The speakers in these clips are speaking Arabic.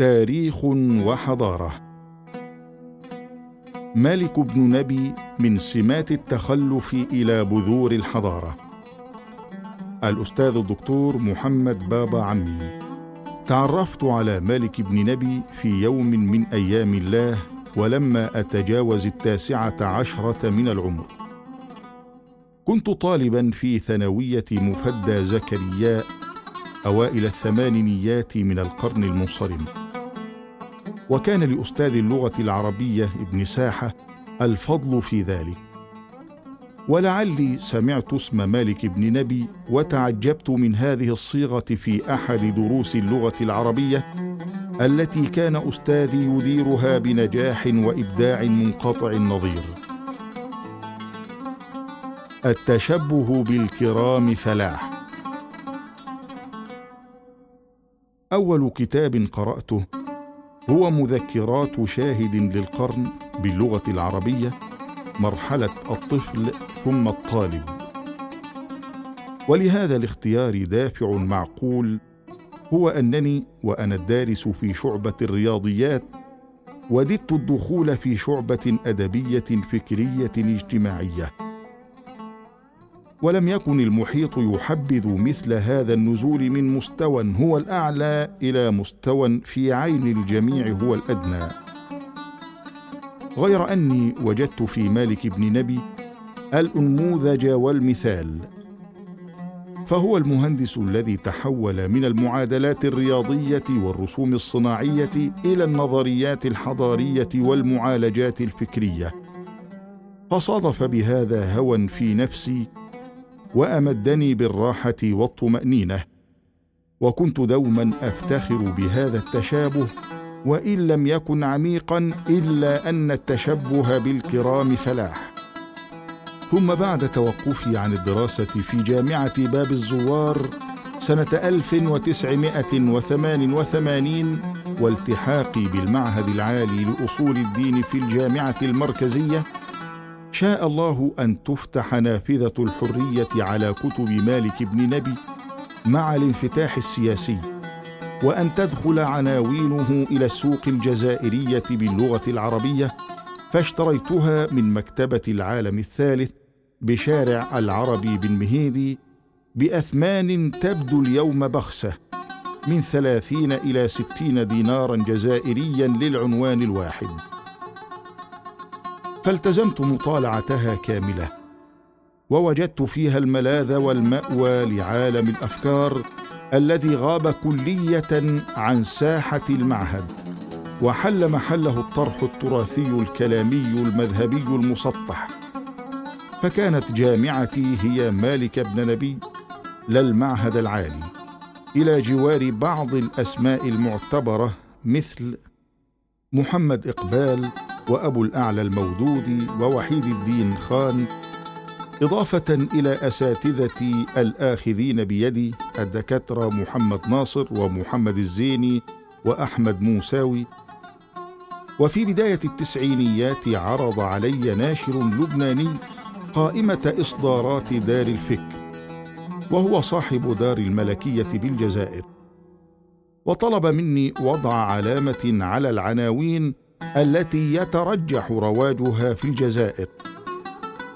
تاريخ وحضارة. مالك بن نبي من سمات التخلف إلى بذور الحضارة. الأستاذ الدكتور محمد بابا عمي. تعرفت على مالك بن نبي في يوم من أيام الله ولما أتجاوز التاسعة عشرة من العمر. كنت طالبا في ثانوية مفدى زكرياء أوائل الثمانينيات من القرن المنصرم. وكان لأستاذ اللغة العربية ابن ساحة الفضل في ذلك. ولعلي سمعت اسم مالك بن نبي وتعجبت من هذه الصيغة في أحد دروس اللغة العربية التي كان أستاذي يديرها بنجاح وإبداع منقطع النظير. التشبه بالكرام فلاح. أول كتاب قرأته هو مذكرات شاهد للقرن باللغة العربية مرحلة الطفل ثم الطالب. ولهذا الاختيار دافع معقول هو أنني وأنا الدارس في شعبة الرياضيات وددت الدخول في شعبة أدبية فكرية اجتماعية. ولم يكن المحيط يحبذ مثل هذا النزول من مستوى هو الأعلى إلى مستوى في عين الجميع هو الأدنى. غير أني وجدت في مالك بن نبي الأنموذج والمثال. فهو المهندس الذي تحول من المعادلات الرياضية والرسوم الصناعية إلى النظريات الحضارية والمعالجات الفكرية. فصادف بهذا هوى في نفسي وأمدني بالراحة والطمأنينة. وكنت دوما أفتخر بهذا التشابه وإن لم يكن عميقا إلا أن التشبه بالكرام فلاح. ثم بعد توقفي عن الدراسة في جامعة باب الزوار سنة 1988 والتحاقي بالمعهد العالي لأصول الدين في الجامعة المركزية شاء الله أن تفتح نافذة الحرية على كتب مالك بن نبي مع الانفتاح السياسي وأن تدخل عناوينه إلى السوق الجزائرية باللغة العربية فاشتريتها من مكتبة العالم الثالث بشارع العربي بن مهيدي بأثمان تبدو اليوم بخسة من ثلاثين إلى ستين دينارا جزائريا للعنوان الواحد. فالتزمت مطالعتها كاملة ووجدت فيها الملاذ والمأوى لعالم الأفكار الذي غاب كلية عن ساحة المعهد وحل محله الطرح التراثي الكلامي المذهبي المسطح. فكانت جامعتي هي مالك بن نبي لا المعهد العالي إلى جوار بعض الأسماء المعتبرة مثل محمد إقبال وأبو الأعلى المودودي ووحيد الدين خان إضافة إلى أساتذتي الآخذين بيدي الدكاترة محمد ناصر ومحمد الزيني وأحمد موساوي. وفي بداية التسعينيات عرض علي ناشر لبناني قائمة إصدارات دار الفكر وهو صاحب دار الملكية بالجزائر. وطلب مني وضع علامة على العناوين التي يترجح رواجها في الجزائر.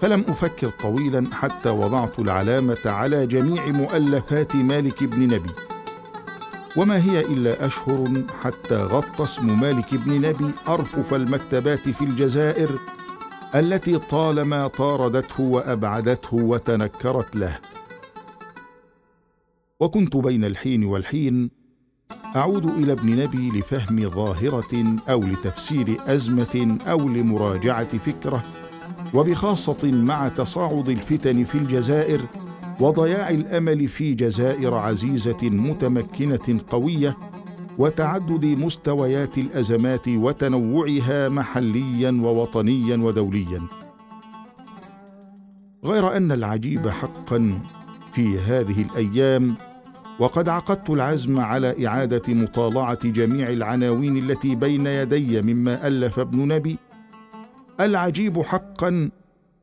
فلم أفكر طويلا حتى وضعت العلامة على جميع مؤلفات مالك بن نبي. وما هي إلا أشهر حتى غطى اسم مالك بن نبي أرفف المكتبات في الجزائر التي طالما طاردته وأبعدته وتنكرت له. وكنت بين الحين والحين أعود إلى ابن نبي لفهم ظاهرة أو لتفسير أزمة أو لمراجعة فكرة وبخاصة مع تصاعد الفتن في الجزائر وضياع الأمل في جزائر عزيزة متمكنة قوية وتعدد مستويات الأزمات وتنوعها محليا ووطنيا ودوليا. غير أن العجيب حقا في هذه الأيام وقد عقدت العزم على إعادة مطالعة جميع العناوين التي بين يدي مما ألف ابن نبي. العجيب حقا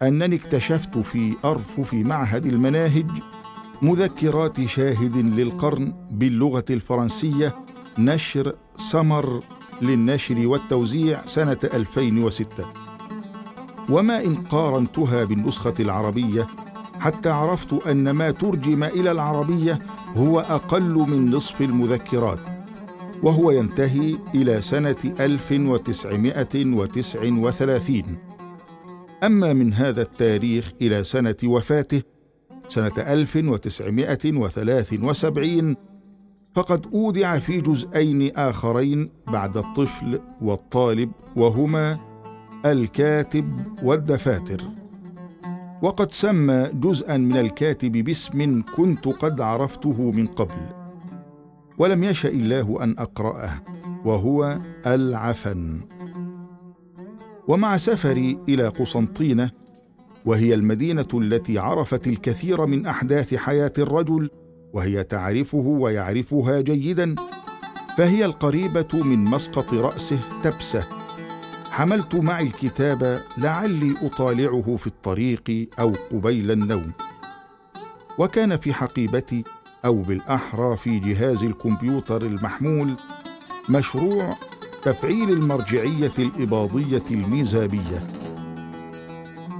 أنني اكتشفت في ارفف معهد المناهج مذكرات شاهد للقرن باللغة الفرنسية نشر سمر للنشر والتوزيع سنة 2006 وما إن قارنتها بالنسخة العربية حتى عرفت أن ما ترجم إلى العربية هو أقل من نصف المذكرات وهو ينتهي إلى سنة 1939 أما من هذا التاريخ إلى سنة وفاته سنة 1973 فقد أودع في جزئين آخرين بعد الطفل والطالب وهما الكاتب والدفاتر. وقد سمى جزءا من الكاتب باسم كنت قد عرفته من قبل ولم يشأ الله أن أقرأه وهو العفن. ومع سفري إلى قسنطينة وهي المدينة التي عرفت الكثير من أحداث حياة الرجل وهي تعرفه ويعرفها جيدا فهي القريبة من مسقط رأسه تبسه. حملت معي الكتاب لعلي أطالعه في الطريق أو قبيل النوم. وكان في حقيبتي أو بالاحرى في جهاز الكمبيوتر المحمول مشروع تفعيل المرجعية الإباضية الميزابية.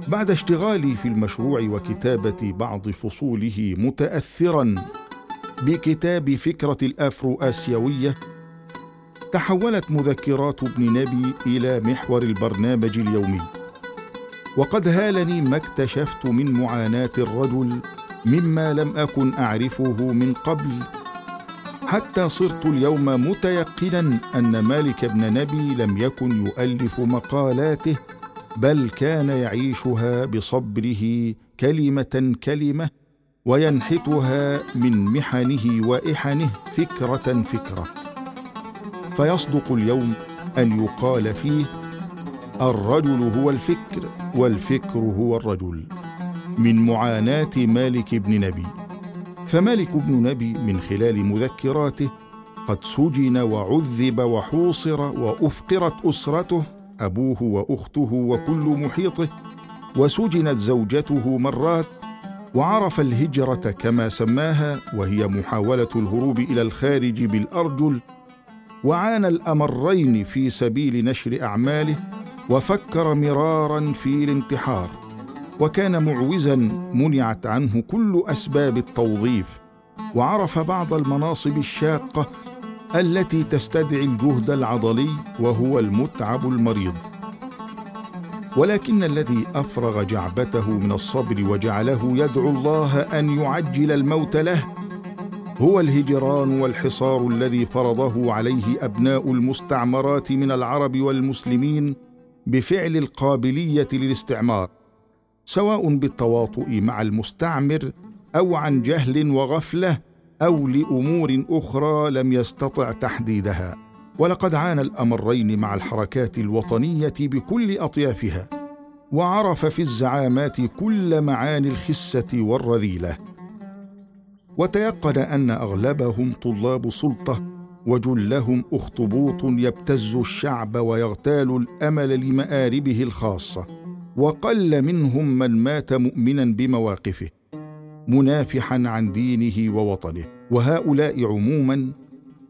بعد اشتغالي في المشروع وكتابة بعض فصوله متاثرا بكتاب فكرة الافرو اسيويه تحولت مذكرات ابن نبي إلى محور البرنامج اليومي. وقد هالني ما اكتشفت من معاناة الرجل مما لم أكن أعرفه من قبل حتى صرت اليوم متيقنا أن مالك بن نبي لم يكن يؤلف مقالاته بل كان يعيشها بصبره كلمة كلمة وينحتها من محنه وإحنه فكرة فكرة. فيصدق اليوم أن يقال فيه الرجل هو الفكر والفكر هو الرجل من معاناة مالك بن نبي. فمالك بن نبي من خلال مذكراته قد سجن وعذب وحوصر وأفقرت أسرته أبوه وأخته وكل محيطه وسجنت زوجته مرات وعرف الهجرة كما سماها وهي محاولة الهروب إلى الخارج بالأرجل وعانى الأمرين في سبيل نشر أعماله وفكر مرارا في الانتحار وكان معوزا منعت عنه كل أسباب التوظيف وعرف بعض المناصب الشاقة التي تستدعي الجهد العضلي وهو المتعب المريض. ولكن الذي أفرغ جعبته من الصبر وجعله يدعو الله أن يعجل الموت له هو الهجران والحصار الذي فرضه عليه أبناء المستعمرات من العرب والمسلمين بفعل القابلية للاستعمار سواء بالتواطؤ مع المستعمر أو عن جهل وغفلة أو لأمور أخرى لم يستطع تحديدها. ولقد عانى الأمرين مع الحركات الوطنية بكل أطيافها وعرف في الزعامات كل معاني الخسة والرذيلة. وتيقن أن أغلبهم طلاب سلطة وجلهم اخطبوط يبتز الشعب ويغتال الأمل لمآربه الخاصة وقل منهم من مات مؤمنا بمواقفه منافحا عن دينه ووطنه. وهؤلاء عموما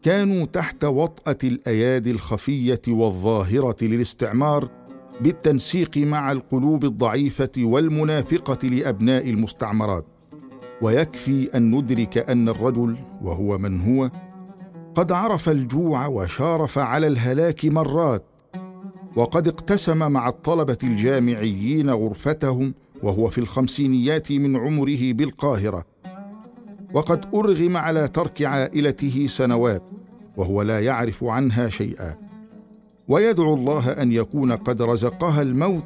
كانوا تحت وطأة الأيادي الخفية والظاهرة للاستعمار بالتنسيق مع القلوب الضعيفة والمنافقة لأبناء المستعمرات. ويكفي أن ندرك أن الرجل وهو من هو قد عرف الجوع وشارف على الهلاك مرات وقد اقتسم مع الطلبة الجامعيين غرفتهم وهو في الخمسينيات من عمره بالقاهرة وقد أرغم على ترك عائلته سنوات وهو لا يعرف عنها شيئا. ويدعو الله أن يكون قد رزقها الموت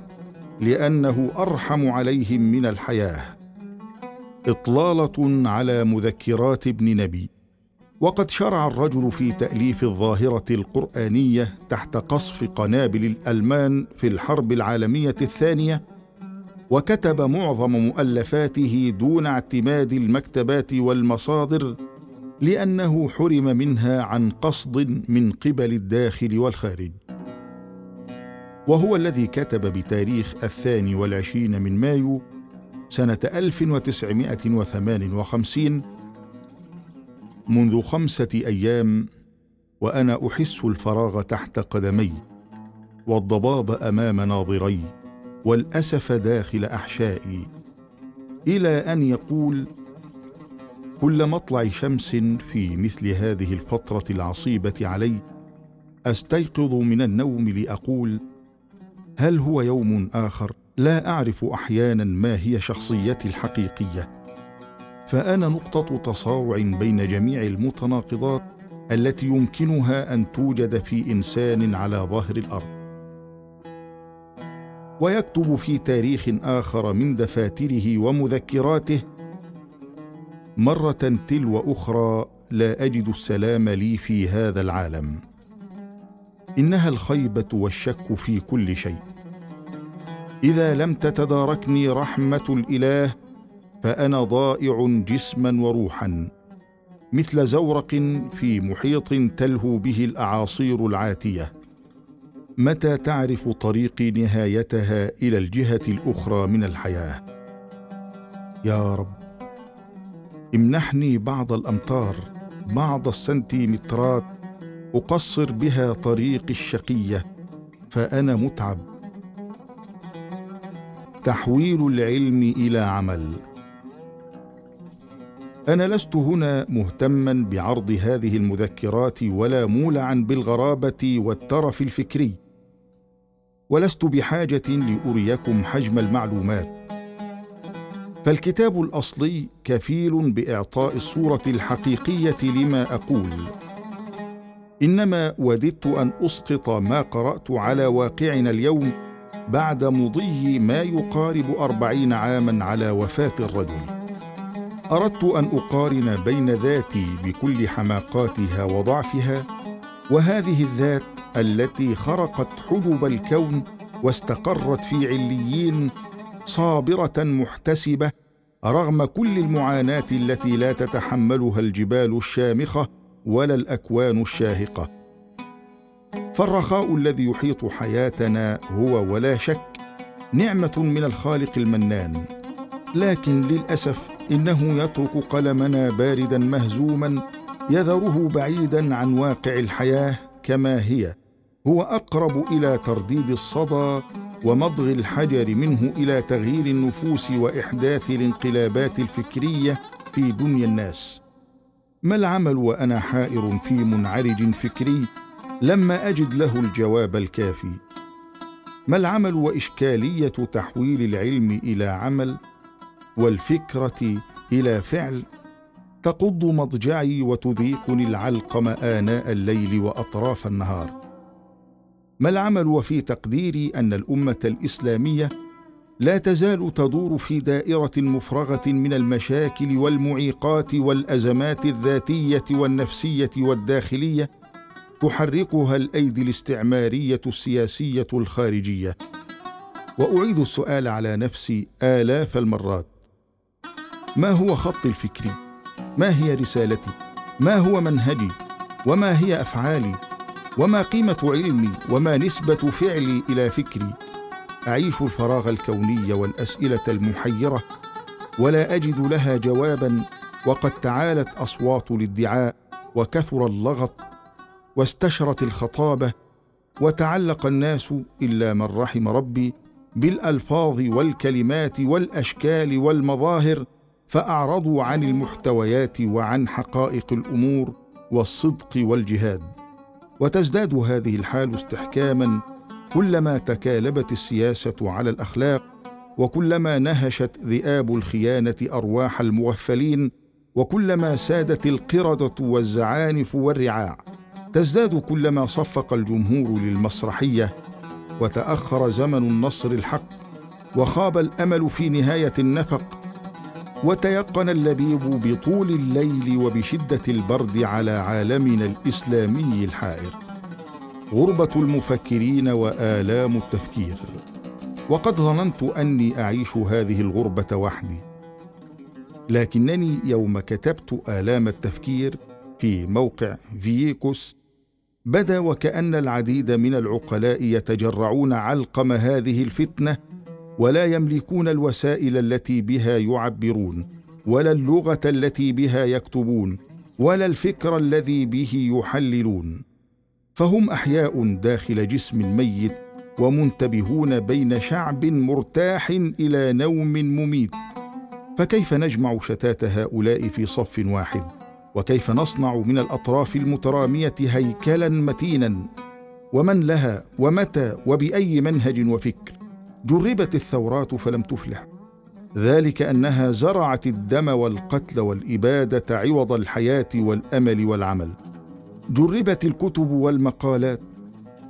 لأنه أرحم عليهم من الحياة. إطلالة على مذكرات ابن نبي. وقد شرع الرجل في تأليف الظاهرة القرآنية تحت قصف قنابل الألمان في الحرب العالمية الثانية وكتب معظم مؤلفاته دون اعتماد المكتبات والمصادر لأنه حرم منها عن قصد من قبل الداخل والخارج. وهو الذي كتب بتاريخ الثاني والعشرين من مايو سنة 1958 منذ خمسة أيام وأنا أحس الفراغ تحت قدمي والضباب أمام ناظري والأسف داخل أحشائي إلى أن يقول كل مطلع شمس في مثل هذه الفترة العصيبة علي أستيقظ من النوم لأقول هل هو يوم آخر؟ لا أعرف أحيانا ما هي شخصيتي الحقيقية. فأنا نقطة تصارع بين جميع المتناقضات التي يمكنها أن توجد في إنسان على ظهر الأرض. ويكتب في تاريخ آخر من دفاتره ومذكراته مرة تلو أخرى لا أجد السلام لي في هذا العالم. إنها الخيبة والشك في كل شيء. إذا لم تتداركني رحمة الإله فأنا ضائع جسما وروحا مثل زورق في محيط تلهو به الأعاصير العاتية. متى تعرف طريقي نهايتها إلى الجهة الأخرى من الحياة؟ يا رب امنحني بعض الامتار بعض السنتيمترات أقصر بها طريقي الشقية فأنا متعب. تحويل العلم إلى عمل. أنا لست هنا مهتما بعرض هذه المذكرات ولا مولعا بالغرابة والترف الفكري. ولست بحاجة لأريكم حجم المعلومات. فالكتاب الأصلي كفيل بإعطاء الصورة الحقيقية لما أقول. إنما وددت أن أسقط ما قرأت على واقعنا اليوم بعد مضي ما يقارب أربعين عاما على وفاة الرجل. أردت أن أقارن بين ذاتي بكل حماقاتها وضعفها وهذه الذات التي خرقت حجب الكون واستقرت في عليين صابرة محتسبة رغم كل المعاناة التي لا تتحملها الجبال الشامخة ولا الأكوان الشاهقة. فالرخاء الذي يحيط حياتنا هو ولا شك نعمة من الخالق المنان لكن للأسف إنه يترك قلمنا باردا مهزوما يذره بعيدا عن واقع الحياة كما هي. هو أقرب إلى ترديد الصدى ومضغ الحجر منه إلى تغيير النفوس وإحداث الانقلابات الفكرية في دنيا الناس. ما العمل وأنا حائر في منعرج فكري؟ لما أجد له الجواب الكافي. ما العمل وإشكالية تحويل العلم إلى عمل والفكرة إلى فعل تقض مضجعي وتذيقني العلقم آناء الليل وأطراف النهار؟ ما العمل وفي تقديري أن الأمة الإسلامية لا تزال تدور في دائرة مفرغة من المشاكل والمعيقات والأزمات الذاتية والنفسية والداخلية تحركها الأيدي الاستعمارية السياسية الخارجية. وأعيد السؤال على نفسي آلاف المرات. ما هو خطي الفكري؟ ما هي رسالتي؟ ما هو منهجي؟ وما هي أفعالي؟ وما قيمة علمي؟ وما نسبة فعلي إلى فكري؟ أعيش الفراغ الكوني والأسئلة المحيرة. ولا أجد لها جوابا. وقد تعالت أصوات الادعاء. وكثر اللغط. واستشرت الخطابة وتعلق الناس إلا من رحم ربي بالألفاظ والكلمات والأشكال والمظاهر فأعرضوا عن المحتويات وعن حقائق الأمور والصدق والجهاد. وتزداد هذه الحال استحكاما كلما تكالبت السياسة على الأخلاق وكلما نهشت ذئاب الخيانة أرواح المغفلين وكلما سادت القردة والزعانف والرعاع. تزداد كلما صفق الجمهور للمسرحية وتأخر زمن النصر الحق وخاب الأمل في نهاية النفق وتيقن اللبيب بطول الليل وبشدة البرد على عالمنا الإسلامي الحائر. غربة المفكرين وآلام التفكير. وقد ظننت أني أعيش هذه الغربة وحدي. لكنني يوم كتبت آلام التفكير في موقع فييكوس بدا وكأن العديد من العقلاء يتجرعون علقم هذه الفتنة ولا يملكون الوسائل التي بها يعبرون ولا اللغة التي بها يكتبون ولا الفكر الذي به يحللون. فهم أحياء داخل جسم ميت ومنتبهون بين شعب مرتاح إلى نوم مميت. فكيف نجمع شتات هؤلاء في صف واحد؟ وكيف نصنع من الأطراف المترامية هيكلا متينا؟ ومن لها؟ ومتى؟ وبأي منهج وفكر؟ جربت الثورات فلم تفلح. ذلك أنها زرعت الدم والقتل والإبادة عوض الحياة والأمل والعمل. جربت الكتب والمقالات.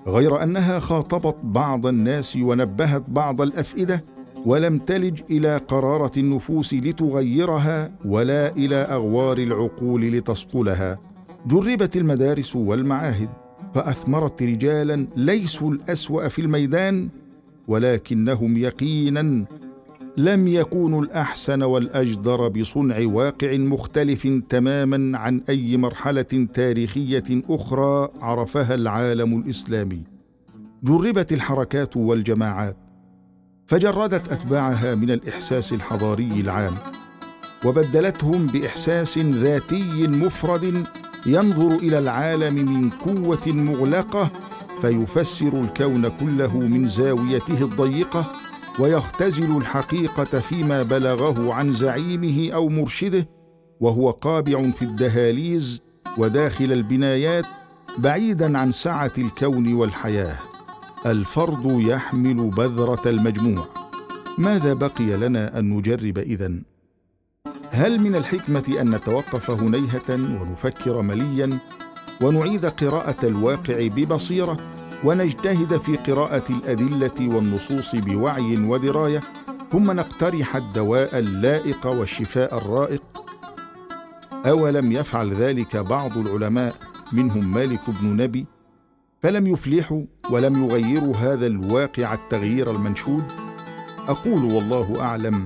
غير أنها خاطبت بعض الناس ونبهت بعض الأفئدة ولم تلج إلى قرارة النفوس لتغيرها ولا إلى أغوار العقول لتصقلها. جربت المدارس والمعاهد فأثمرت رجالا ليسوا الأسوأ في الميدان ولكنهم يقينا لم يكونوا الأحسن والأجدر بصنع واقع مختلف تماما عن أي مرحلة تاريخية أخرى عرفها العالم الإسلامي. جربت الحركات والجماعات فجردت أتباعها من الإحساس الحضاري العام وبدلتهم بإحساس ذاتي مفرد ينظر إلى العالم من قوة مغلقة فيفسر الكون كله من زاويته الضيقة ويختزل الحقيقة فيما بلغه عن زعيمه أو مرشده وهو قابع في الدهاليز وداخل البنايات بعيدا عن سعة الكون والحياة. الفرد يحمل بذرة المجموع. ماذا بقي لنا أن نجرب إذن؟ هل من الحكمة أن نتوقف هنيهة ونفكر مليا؟ ونعيد قراءة الواقع ببصيرة؟ ونجتهد في قراءة الأدلة والنصوص بوعي ودراية؟ ثم نقترح الدواء اللائق والشفاء الرائق؟ أولم يفعل ذلك بعض العلماء منهم مالك بن نبي؟ فلم يفلحوا ولم يغيروا هذا الواقع التغيير المنشود؟ أقول والله أعلم.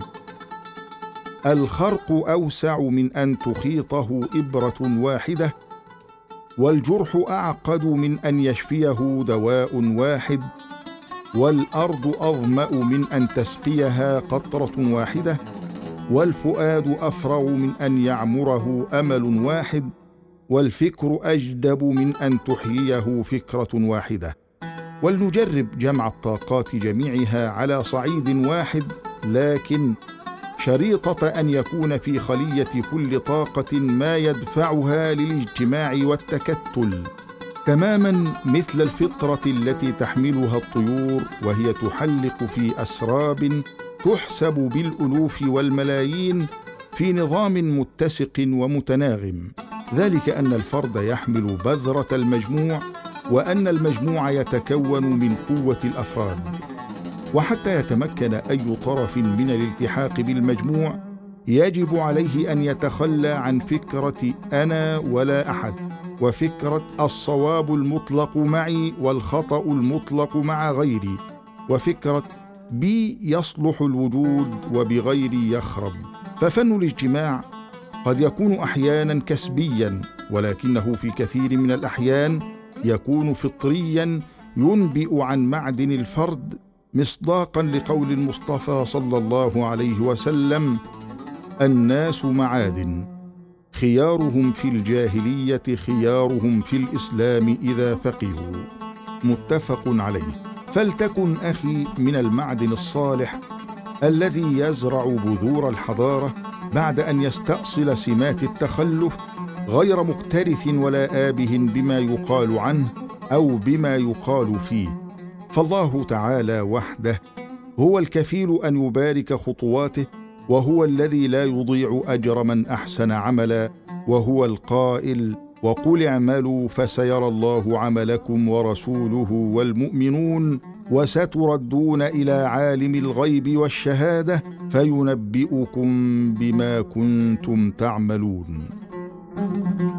الخرق أوسع من أن تخيطه إبرة واحدة والجرح أعقد من أن يشفيه دواء واحد والأرض أظمأ من أن تسقيها قطرة واحدة والفؤاد أفرغ من أن يعمره أمل واحد والفكر أجدب من أن تحييه فكرة واحدة. ولنجرب جمع الطاقات جميعها على صعيد واحد لكن شريطة أن يكون في خلية كل طاقة ما يدفعها للاجتماع والتكتل. تماما مثل الفطرة التي تحملها الطيور وهي تحلق في أسراب تحسب بالألوف والملايين في نظام متسق ومتناغم. ذلك أن الفرد يحمل بذرة المجموع وأن المجموع يتكون من قوة الأفراد. وحتى يتمكن أي طرف من الالتحاق بالمجموع يجب عليه أن يتخلى عن فكرة أنا ولا أحد وفكرة الصواب المطلق معي والخطأ المطلق مع غيري وفكرة بي يصلح الوجود وبغيري يخرب. ففن الاجتماع قد يكون أحيانا كسبيا ولكنه في كثير من الأحيان يكون فطريا ينبئ عن معدن الفرد مصداقا لقول المصطفى صلى الله عليه وسلم الناس معادن خيارهم في الجاهلية خيارهم في الإسلام إذا فقهوا. متفق عليه. فلتكن أخي من المعدن الصالح الذي يزرع بذور الحضارة بعد أن يستأصل سمات التخلف غير مكترث ولا آبه بما يقال عنه أو بما يقال فيه. فالله تعالى وحده هو الكفيل أن يبارك خطواته وهو الذي لا يضيع أجر من أحسن عملا وهو القائل وقل اعملوا فسيرى الله عملكم ورسوله والمؤمنون وستردون إلى عالم الغيب والشهادة فينبئكم بما كنتم تعملون. Thank you